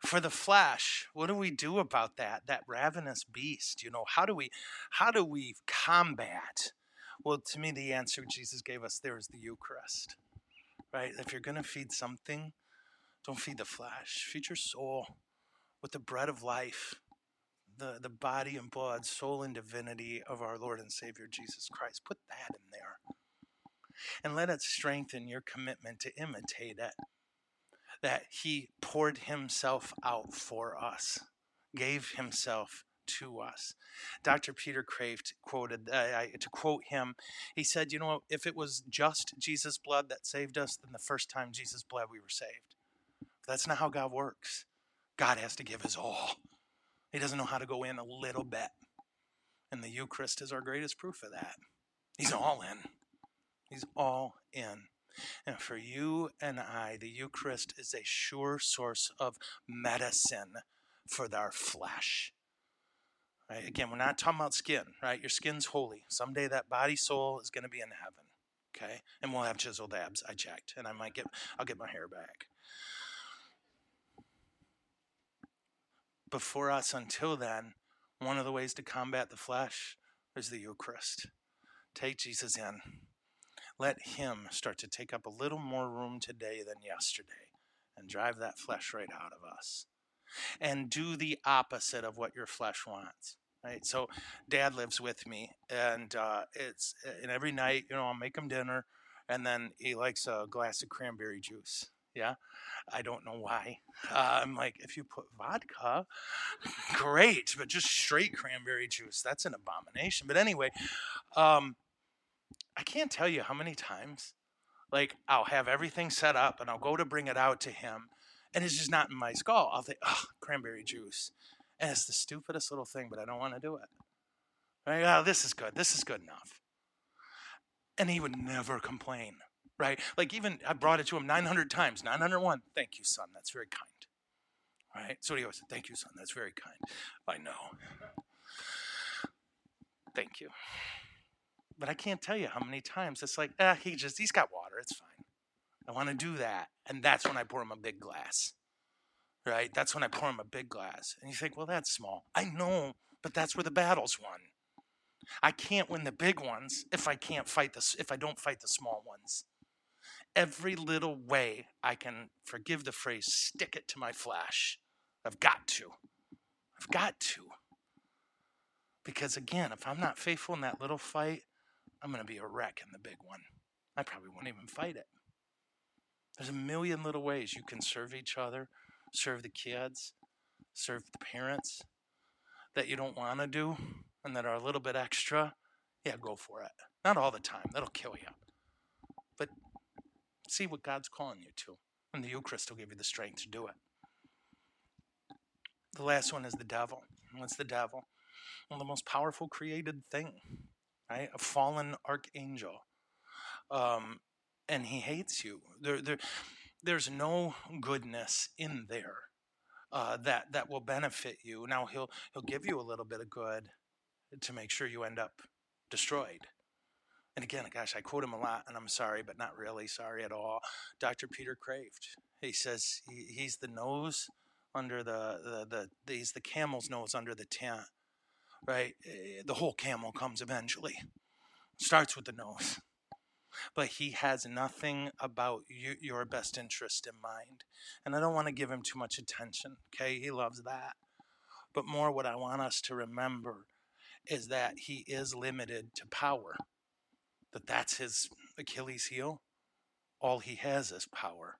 Speaker 1: for the flesh what do we do about that that ravenous beast you know? How do we how do we combat? Well to me the answer jesus gave us there is the eucharist right? If you're going to feed something don't feed the flesh. Feed your soul with the bread of life the, the body and blood soul and divinity of our lord and savior jesus christ. Put that in there and let it strengthen your commitment to imitate it that he poured himself out for us, gave himself to us. Dr. Peter Kreeft quoted, uh, to quote him, he said, You know, if it was just Jesus' blood that saved us, then the first time Jesus bled, we were saved. That's not how God works. God has to give his all. He doesn't know how to go in a little bit. And the Eucharist is our greatest proof of that. He's all in. He's all in. And for you and I, the Eucharist is a sure source of medicine for our flesh. Right? Again, we're not talking about skin, right? Your skin's holy. Someday that body soul is going to be in heaven. Okay? And we'll have chiseled abs. I checked. And I might get I'll get my hair back. But for us until then, one of the ways to combat the flesh is the Eucharist. Take Jesus in let Him start to take up a little more room today than yesterday and drive that flesh right out of us. And do the opposite of what your flesh wants. Right, so Dad lives with me, and uh, it's and every night, you know, I'll make him dinner, and then he likes a glass of cranberry juice. Yeah. I don't know why. Uh, I'm like, if you put vodka, great, but just straight cranberry juice, that's an abomination. But anyway, um, I can't tell you how many times, like, I'll have everything set up and I'll go to bring it out to him, and it's just not in my skull. I'll think, oh, cranberry juice. And it's the stupidest little thing, but I don't want to do it. Right? Oh, this is good. This is good enough. And he would never complain right? Like even I brought it to him 900 times, 901. Thank you, son. That's very kind. Right? So he always said, Thank you, son. That's very kind. I know. Thank you. But I can't tell you how many times it's like, ah, he just, he's got water. It's fine. I want to do that. And that's when I pour him a big glass. Right? That's when I pour him a big glass. And you think, well, that's small. I know, but that's where the battle's won. I can't win the big ones if I can't fight the if I don't fight the small ones every little way I can, forgive the phrase, stick it to my flash. I've got to. I've got to. Because again, if I'm not faithful in that little fight, I'm going to be a wreck in the big one. I probably won't even fight it. There's a million little ways you can serve each other, serve the kids, serve the parents that you don't want to do and that are a little bit extra. Yeah, go for it. Not all the time, that'll kill you. But See what God's calling you to. And the Eucharist will give you the strength to do it. The last one is the devil. What's the devil? Well, the most powerful created thing, right? A fallen archangel. Um, and he hates you. There, there, there's no goodness in there uh, that that will benefit you. Now he'll he'll give you a little bit of good to make sure you end up destroyed and again, gosh, I quote him a lot, and I'm sorry, but not really sorry at all. Dr. Peter Kreeft. He says he, he's the nose under the, the, the he's the camel's nose under the tent, right? Eh, the whole camel comes eventually. Starts with the nose. But he has nothing about you, your best interest in mind. And I don't want to give him too much attention, okay? He loves that. But more what I want us to remember is that he is limited to power that that's his Achilles heel. All he has is power.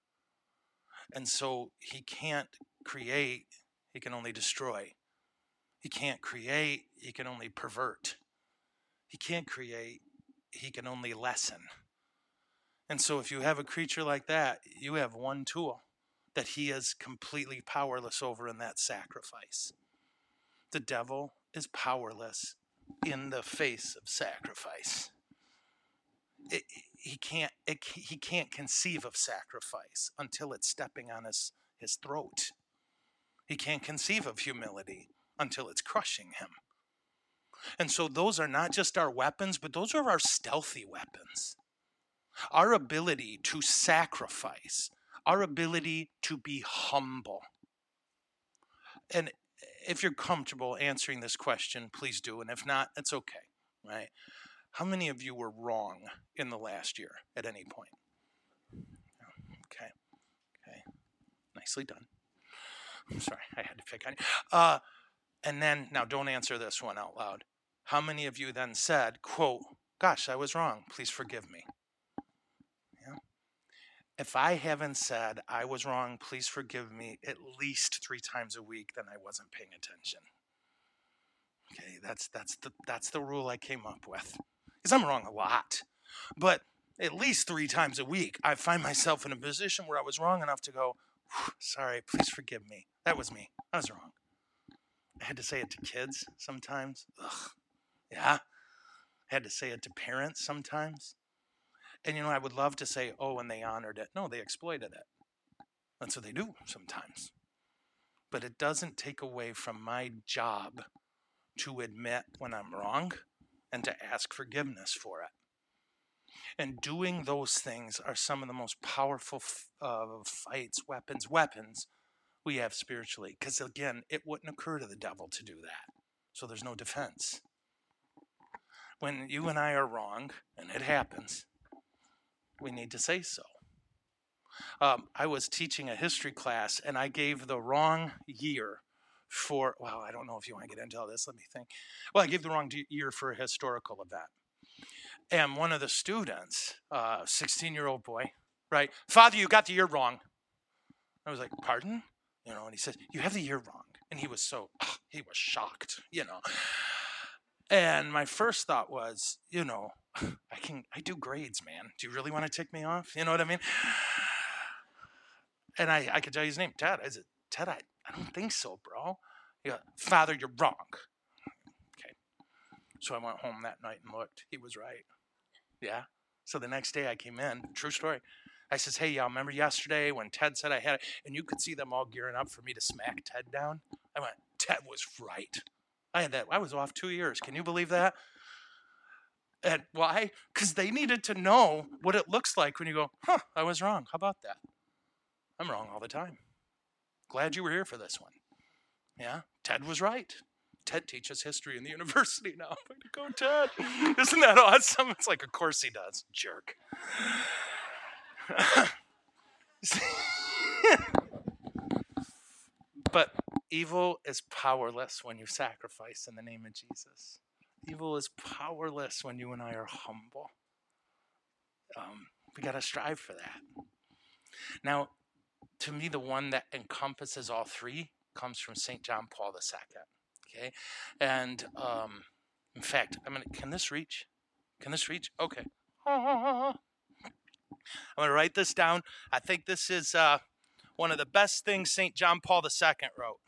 Speaker 1: And so he can't create, he can only destroy. He can't create, he can only pervert. He can't create, he can only lessen. And so if you have a creature like that, you have one tool that he is completely powerless over in that sacrifice. The devil is powerless in the face of sacrifice it, he can't it, he can't conceive of sacrifice until it's stepping on his his throat. He can't conceive of humility until it's crushing him. And so those are not just our weapons, but those are our stealthy weapons. Our ability to sacrifice, our ability to be humble. And if you're comfortable answering this question, please do. And if not, it's okay, right? How many of you were wrong in the last year at any point? Okay. Okay. Nicely done. I'm sorry, I had to pick on you. Uh, and then, now don't answer this one out loud. How many of you then said, quote, gosh, I was wrong. Please forgive me? Yeah. If I haven't said I was wrong, please forgive me at least three times a week, then I wasn't paying attention. Okay, that's that's the that's the rule I came up with because I'm wrong a lot. But at least three times a week, I find myself in a position where I was wrong enough to go, sorry, please forgive me. That was me. I was wrong. I had to say it to kids sometimes. Ugh. Yeah. I had to say it to parents sometimes. And you know, I would love to say, oh, and they honored it. No, they exploited it. That's what they do sometimes. But it doesn't take away from my job to admit when I'm wrong and to ask forgiveness for it. And doing those things are some of the most powerful uh, fights, weapons, weapons we have spiritually. Because again, it wouldn't occur to the devil to do that. So there's no defense. When you and I are wrong, and it happens, we need to say so. Um, I was teaching a history class and I gave the wrong year for, well, I don't know if you want to get into all this. Let me think. Well, I gave the wrong year for a historical event. And one of the students, uh, 16 year old boy, right? Father, you got the year wrong. I was like, pardon? You know, and he says, you have the year wrong. And he was so, he was shocked, you know. And my first thought was, you know, I can, I do grades, man. Do you really want to tick me off? You know what I mean? And I, I could tell you his name, Ted. I said, Ted, I, I don't think so, bro. He Father, you're wrong. Okay. So I went home that night and looked. He was right. Yeah. So the next day I came in, true story. I says, hey, y'all, remember yesterday when Ted said I had it? And you could see them all gearing up for me to smack Ted down. I went, Ted was right. I had that. I was off two years. Can you believe that? And why? Because they needed to know what it looks like when you go, huh, I was wrong. How about that? I'm wrong all the time. Glad you were here for this one. Yeah, Ted was right. Ted teaches history in the university now. Way to go, Ted. Isn't that awesome? It's like, of course he does. Jerk. but evil is powerless when you sacrifice in the name of Jesus. Evil is powerless when you and I are humble. Um, we got to strive for that. Now, to me, the one that encompasses all three comes from St. John Paul II. Okay, and um, in fact, I mean, can this reach? Can this reach? Okay. I'm going to write this down. I think this is uh, one of the best things St. John Paul II wrote.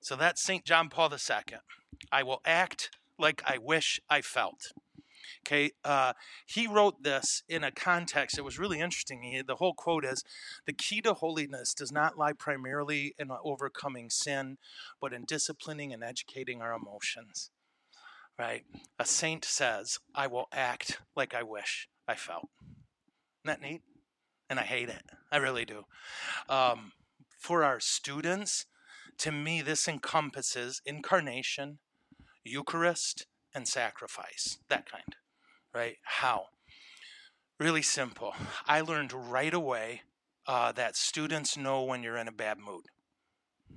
Speaker 1: So that's St. John Paul II. I will act like I wish I felt. Okay, uh, he wrote this in a context. that was really interesting. He, the whole quote is The key to holiness does not lie primarily in overcoming sin, but in disciplining and educating our emotions. Right? A saint says, I will act like I wish I felt. Isn't that neat? And I hate it. I really do. Um, for our students, to me, this encompasses incarnation, Eucharist, and sacrifice. That kind, right? How? Really simple. I learned right away uh, that students know when you're in a bad mood.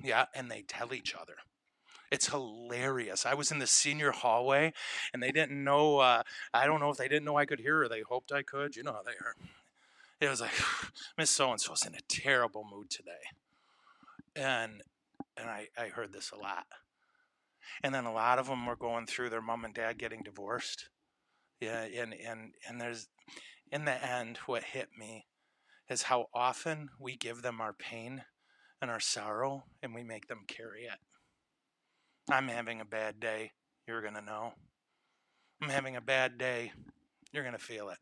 Speaker 1: Yeah, and they tell each other. It's hilarious. I was in the senior hallway and they didn't know, uh, I don't know if they didn't know I could hear or they hoped I could. You know how they are. It was like, Miss So and so's in a terrible mood today. And and I, I heard this a lot. And then a lot of them were going through their mom and dad getting divorced. Yeah, and and and there's in the end what hit me is how often we give them our pain and our sorrow and we make them carry it. I'm having a bad day, you're going to know. I'm having a bad day, you're going to feel it.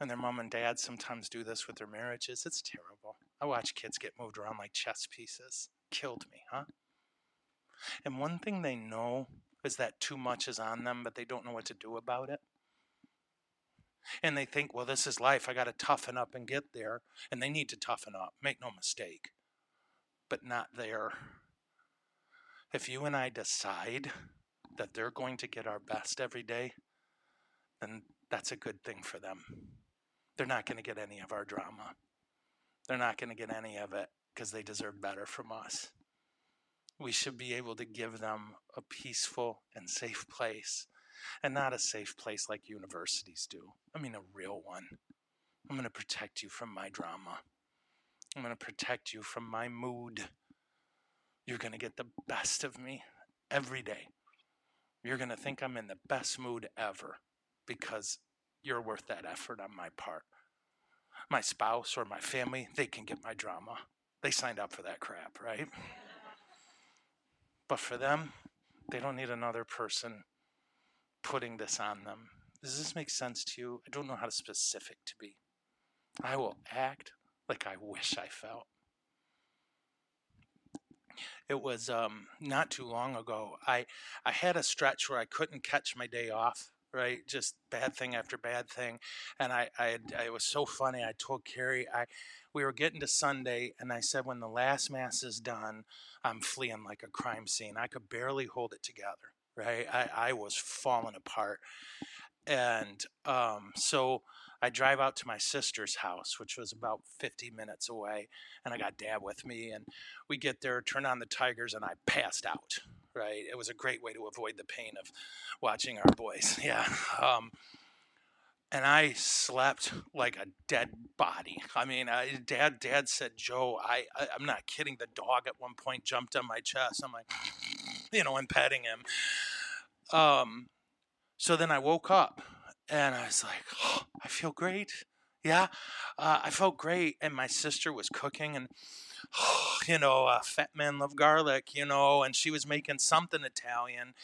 Speaker 1: And their mom and dad sometimes do this with their marriages. It's terrible. I watch kids get moved around like chess pieces killed me, huh? And one thing they know is that too much is on them, but they don't know what to do about it. And they think, well, this is life. I got to toughen up and get there. And they need to toughen up, make no mistake. But not there. If you and I decide that they're going to get our best every day, then that's a good thing for them. They're not going to get any of our drama. They're not going to get any of it because they deserve better from us. We should be able to give them a peaceful and safe place, and not a safe place like universities do. I mean, a real one. I'm going to protect you from my drama. I'm going to protect you from my mood. You're going to get the best of me every day. You're going to think I'm in the best mood ever because you're worth that effort on my part. My spouse or my family, they can get my drama. They signed up for that crap, right? But for them, they don't need another person putting this on them. Does this make sense to you? I don't know how specific to be. I will act like I wish I felt. It was um, not too long ago. I I had a stretch where I couldn't catch my day off. Right, just bad thing after bad thing, and I I, I it was so funny. I told Carrie I we were getting to Sunday, and I said, when the last mass is done, I'm fleeing like a crime scene. I could barely hold it together, right? I, I was falling apart. And um, so I drive out to my sister's house, which was about 50 minutes away, and I got dad with me. And we get there, turn on the Tigers, and I passed out. Right, it was a great way to avoid the pain of watching our boys. Yeah, um, and I slept like a dead body. I mean, I, dad, dad said, Joe, I, I, I'm not kidding. The dog at one point jumped on my chest. I'm like, you know, I'm petting him. Um, so then I woke up and I was like, oh, I feel great. Yeah, uh, I felt great. And my sister was cooking, and oh, you know, uh, fat men love garlic, you know, and she was making something Italian,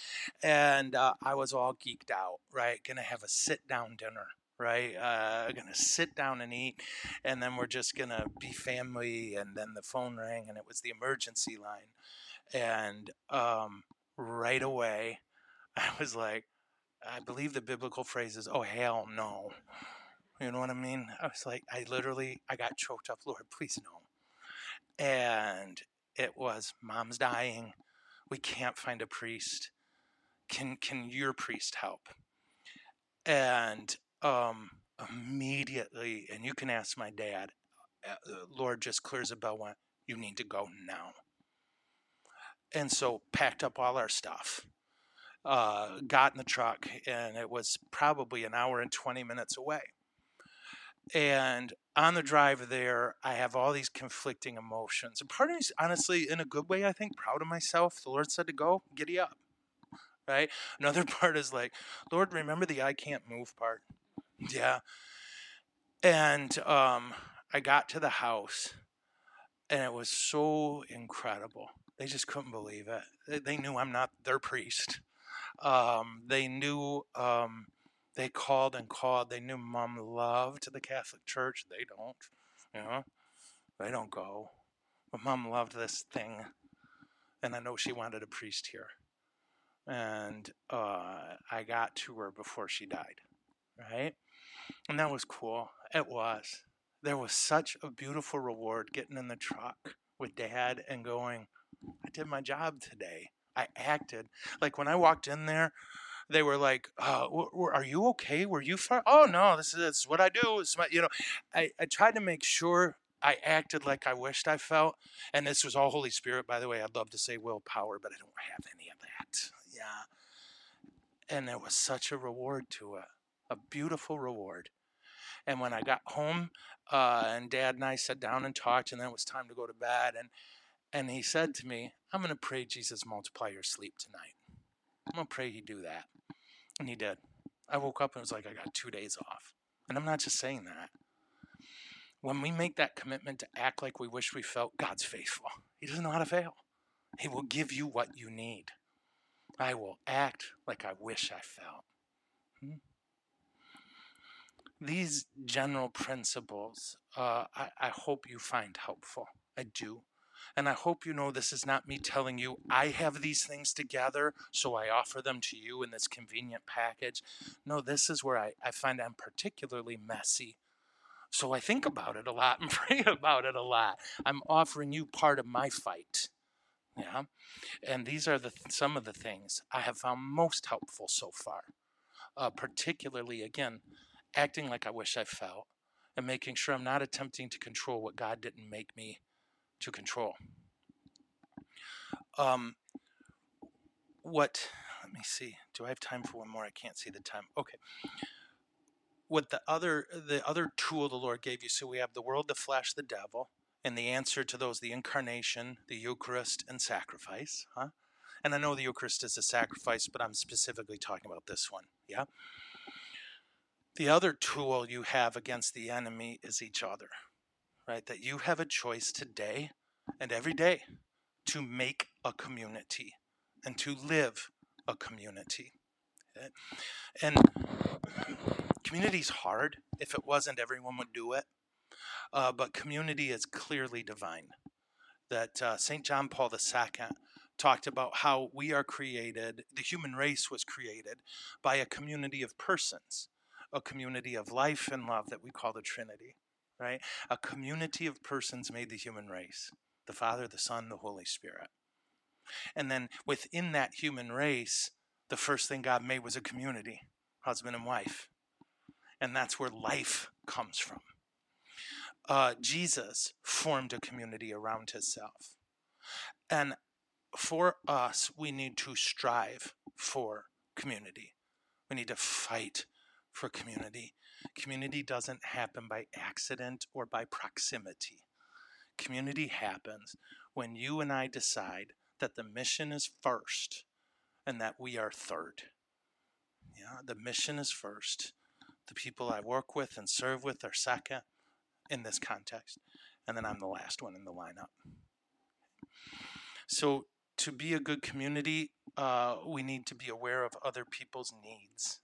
Speaker 1: and uh, I was all geeked out. Right, gonna have a sit down dinner. Right, uh, gonna sit down and eat, and then we're just gonna be family. And then the phone rang, and it was the emergency line, and um, right away, I was like, I believe the biblical phrase is, "Oh hell no." You know what I mean? I was like, I literally, I got choked up. Lord, please no. And it was, Mom's dying. We can't find a priest. Can can your priest help? And um, immediately, and you can ask my dad. Uh, Lord just clears a bell. Went, you need to go now. And so packed up all our stuff uh, got in the truck, and it was probably an hour and 20 minutes away. And on the drive there, I have all these conflicting emotions. And part of me, is honestly, in a good way, I think, proud of myself. The Lord said to go, giddy up. Right? Another part is like, Lord, remember the I can't move part. Yeah. And um, I got to the house, and it was so incredible. They just couldn't believe it. They knew I'm not their priest. Um, they knew, um, they called and called. They knew mom loved the Catholic Church. They don't, you know, they don't go. But mom loved this thing. And I know she wanted a priest here. And uh, I got to her before she died, right? And that was cool. It was. There was such a beautiful reward getting in the truck with dad and going, I did my job today. I acted. Like when I walked in there, they were like, uh, "Are you okay? Were you fine?" Oh no, this is, this is what I do. It's my, you know, I, I tried to make sure I acted like I wished I felt, and this was all Holy Spirit, by the way. I'd love to say willpower, but I don't have any of that. Yeah, and there was such a reward to it, a beautiful reward. And when I got home, uh, and Dad and I sat down and talked, and then it was time to go to bed, and and he said to me, I'm going to pray Jesus multiply your sleep tonight. I'm going to pray he do that. And he did. I woke up and it was like, I got two days off. And I'm not just saying that. When we make that commitment to act like we wish we felt, God's faithful. He doesn't know how to fail. He will give you what you need. I will act like I wish I felt. Hmm? These general principles, uh, I, I hope you find helpful. I do. And I hope you know this is not me telling you I have these things together, so I offer them to you in this convenient package. No, this is where I, I find I'm particularly messy. So I think about it a lot and pray about it a lot. I'm offering you part of my fight. Yeah. And these are the some of the things I have found most helpful so far. Uh, particularly, again, acting like I wish I felt and making sure I'm not attempting to control what God didn't make me to control. Um, what, let me see, do I have time for one more? I can't see the time. Okay. What the other, the other tool the Lord gave you, so we have the world, the flesh, the devil, and the answer to those, the incarnation, the Eucharist, and sacrifice, huh? And I know the Eucharist is a sacrifice, but I'm specifically talking about this one, yeah? The other tool you have against the enemy is each other right? That you have a choice today and every day to make a community and to live a community. Okay? And community's hard. If it wasn't, everyone would do it. Uh, but community is clearly divine. That uh, St. John Paul II talked about how we are created, the human race was created by a community of persons, a community of life and love that we call the Trinity right? A community of persons made the human race the Father, the Son, the Holy Spirit. And then within that human race, the first thing God made was a community, husband and wife. and that's where life comes from. Uh, Jesus formed a community around himself. And for us, we need to strive for community. We need to fight for community. Community doesn't happen by accident or by proximity. Community happens when you and I decide that the mission is first and that we are third. Yeah, the mission is first. The people I work with and serve with are second in this context, and then I'm the last one in the lineup. So, to be a good community, uh, we need to be aware of other people's needs.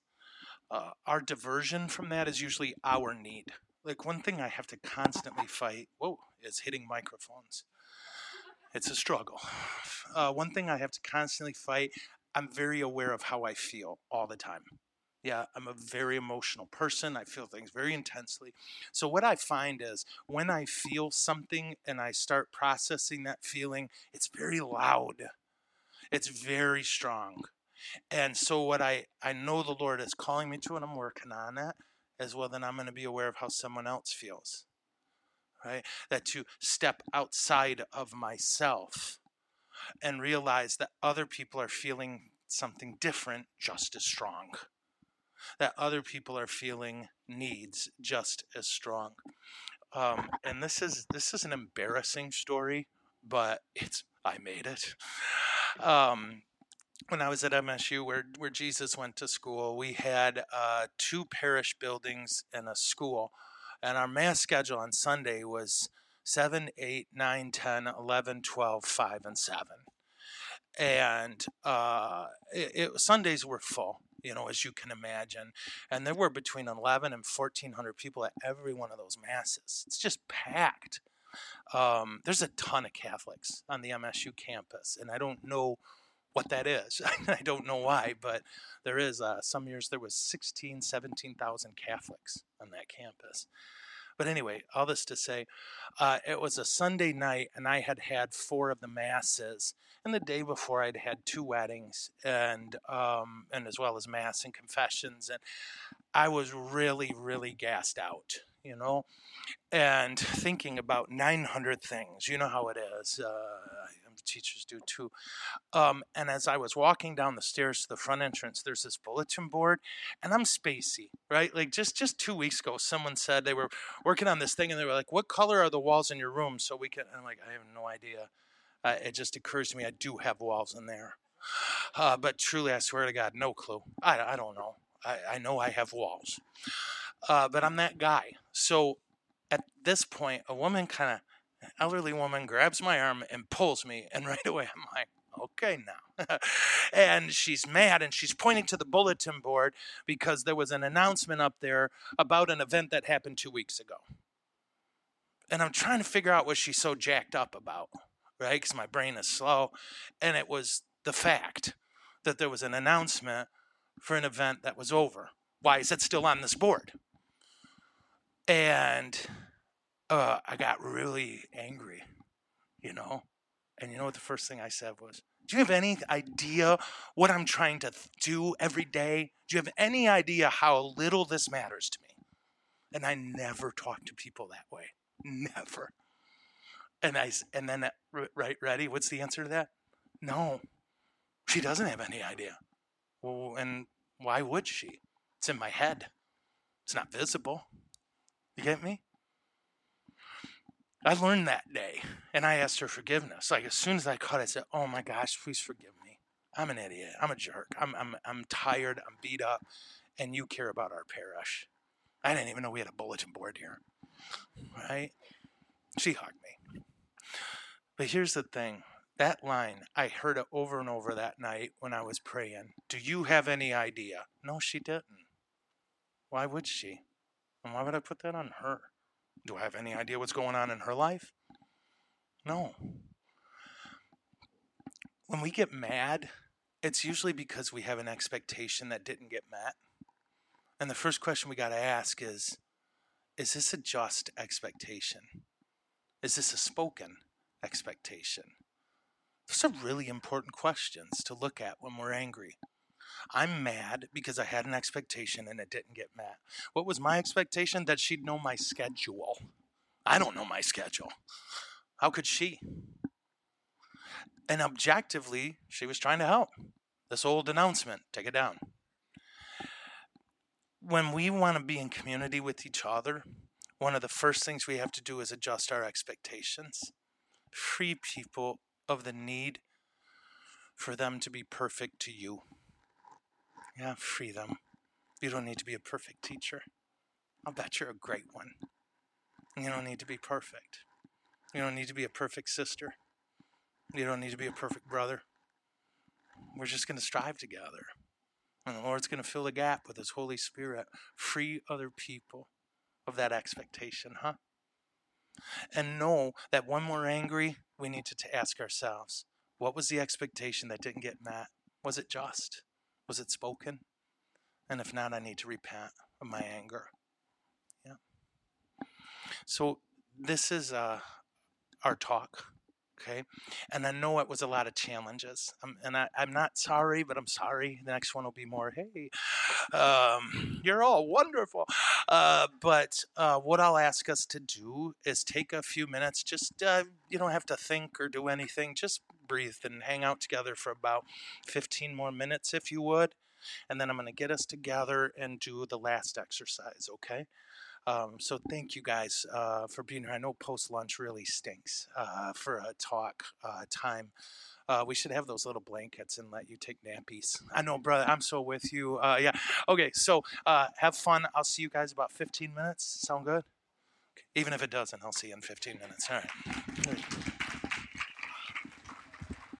Speaker 1: Uh, our diversion from that is usually our need. Like one thing I have to constantly fight, whoa, is hitting microphones. It's a struggle. Uh, one thing I have to constantly fight, I'm very aware of how I feel all the time. Yeah, I'm a very emotional person. I feel things very intensely. So, what I find is when I feel something and I start processing that feeling, it's very loud, it's very strong. And so, what I, I know the Lord is calling me to, and I'm working on that, as well, then I'm going to be aware of how someone else feels. Right? That to step outside of myself and realize that other people are feeling something different just as strong that other people are feeling needs just as strong. Um, and this is this is an embarrassing story, but it's I made it. Um, when I was at MSU, where where Jesus went to school, we had uh, two parish buildings and a school, and our mass schedule on Sunday was 7, 8, 9, 10, 11, 12, 5, and 7. And uh, it, it, Sundays were full you know, as you can imagine. And there were between 11 and 1,400 people at every one of those masses. It's just packed. Um, there's a ton of Catholics on the MSU campus, and I don't know what that is. I don't know why, but there is. Uh, some years there was 16, 17,000 Catholics on that campus. But anyway, all this to say, uh, it was a Sunday night, and I had had four of the masses. And the day before, I'd had two weddings, and um, and as well as mass and confessions, and I was really, really gassed out, you know, and thinking about 900 things. You know how it is. Uh, teachers do too. Um, and as I was walking down the stairs to the front entrance, there's this bulletin board, and I'm spacey, right? Like just just two weeks ago, someone said they were working on this thing, and they were like, "What color are the walls in your room?" So we can. I'm like, I have no idea. Uh, it just occurs to me I do have walls in there, uh, but truly, I swear to God, no clue. I, I don't know. I, I know I have walls, uh, but I'm that guy. So at this point, a woman kind of elderly woman grabs my arm and pulls me, and right away I'm like, okay now. and she's mad and she's pointing to the bulletin board because there was an announcement up there about an event that happened two weeks ago. And I'm trying to figure out what she's so jacked up about, right? Because my brain is slow. And it was the fact that there was an announcement for an event that was over. Why is it still on this board? And uh, I got really angry, you know? And you know what the first thing I said was, Do you have any idea what I'm trying to do every day? Do you have any idea how little this matters to me? And I never talk to people that way. Never. And I and then right ready, what's the answer to that? No. She doesn't have any idea. Well, and why would she? It's in my head. It's not visible. You get me? I learned that day and I asked her forgiveness. Like as soon as I caught it, I said, Oh my gosh, please forgive me. I'm an idiot. I'm a jerk. I'm, I'm, I'm tired. I'm beat up. And you care about our parish. I didn't even know we had a bulletin board here. Right? She hugged me. But here's the thing that line, I heard it over and over that night when I was praying. Do you have any idea? No, she didn't. Why would she? And why would I put that on her? Do I have any idea what's going on in her life? No. When we get mad, it's usually because we have an expectation that didn't get met. And the first question we got to ask is Is this a just expectation? Is this a spoken expectation? Those are really important questions to look at when we're angry. I'm mad because I had an expectation and it didn't get met. What was my expectation? That she'd know my schedule. I don't know my schedule. How could she? And objectively, she was trying to help. This old announcement, take it down. When we want to be in community with each other, one of the first things we have to do is adjust our expectations. Free people of the need for them to be perfect to you. Yeah, free them. You don't need to be a perfect teacher. I'll bet you're a great one. You don't need to be perfect. You don't need to be a perfect sister. You don't need to be a perfect brother. We're just going to strive together. And the Lord's going to fill the gap with His Holy Spirit. Free other people of that expectation, huh? And know that when we're angry, we need to ask ourselves what was the expectation that didn't get met? Was it just? Was it spoken? And if not, I need to repent of my anger. Yeah. So this is uh, our talk okay? And i know it was a lot of challenges um, and I, am not sorry but i'm sorry the next one will be more hey um, you're all wonderful. Uh, but uh, what i'll ask us to do is take a few minutes just uh, you don't have to think or do anything just breathe and hang out together for about 15 more minutes if you would and then i'm going to get us together and do the last exercise okay um, so thank you guys uh, for being here. I know post lunch really stinks uh, for a talk uh, time. Uh, we should have those little blankets and let you take nappies. I know, brother. I'm so with you. Uh, yeah. Okay. So uh, have fun. I'll see you guys about 15 minutes. Sound good? Even if it doesn't, I'll see you in 15 minutes. All right.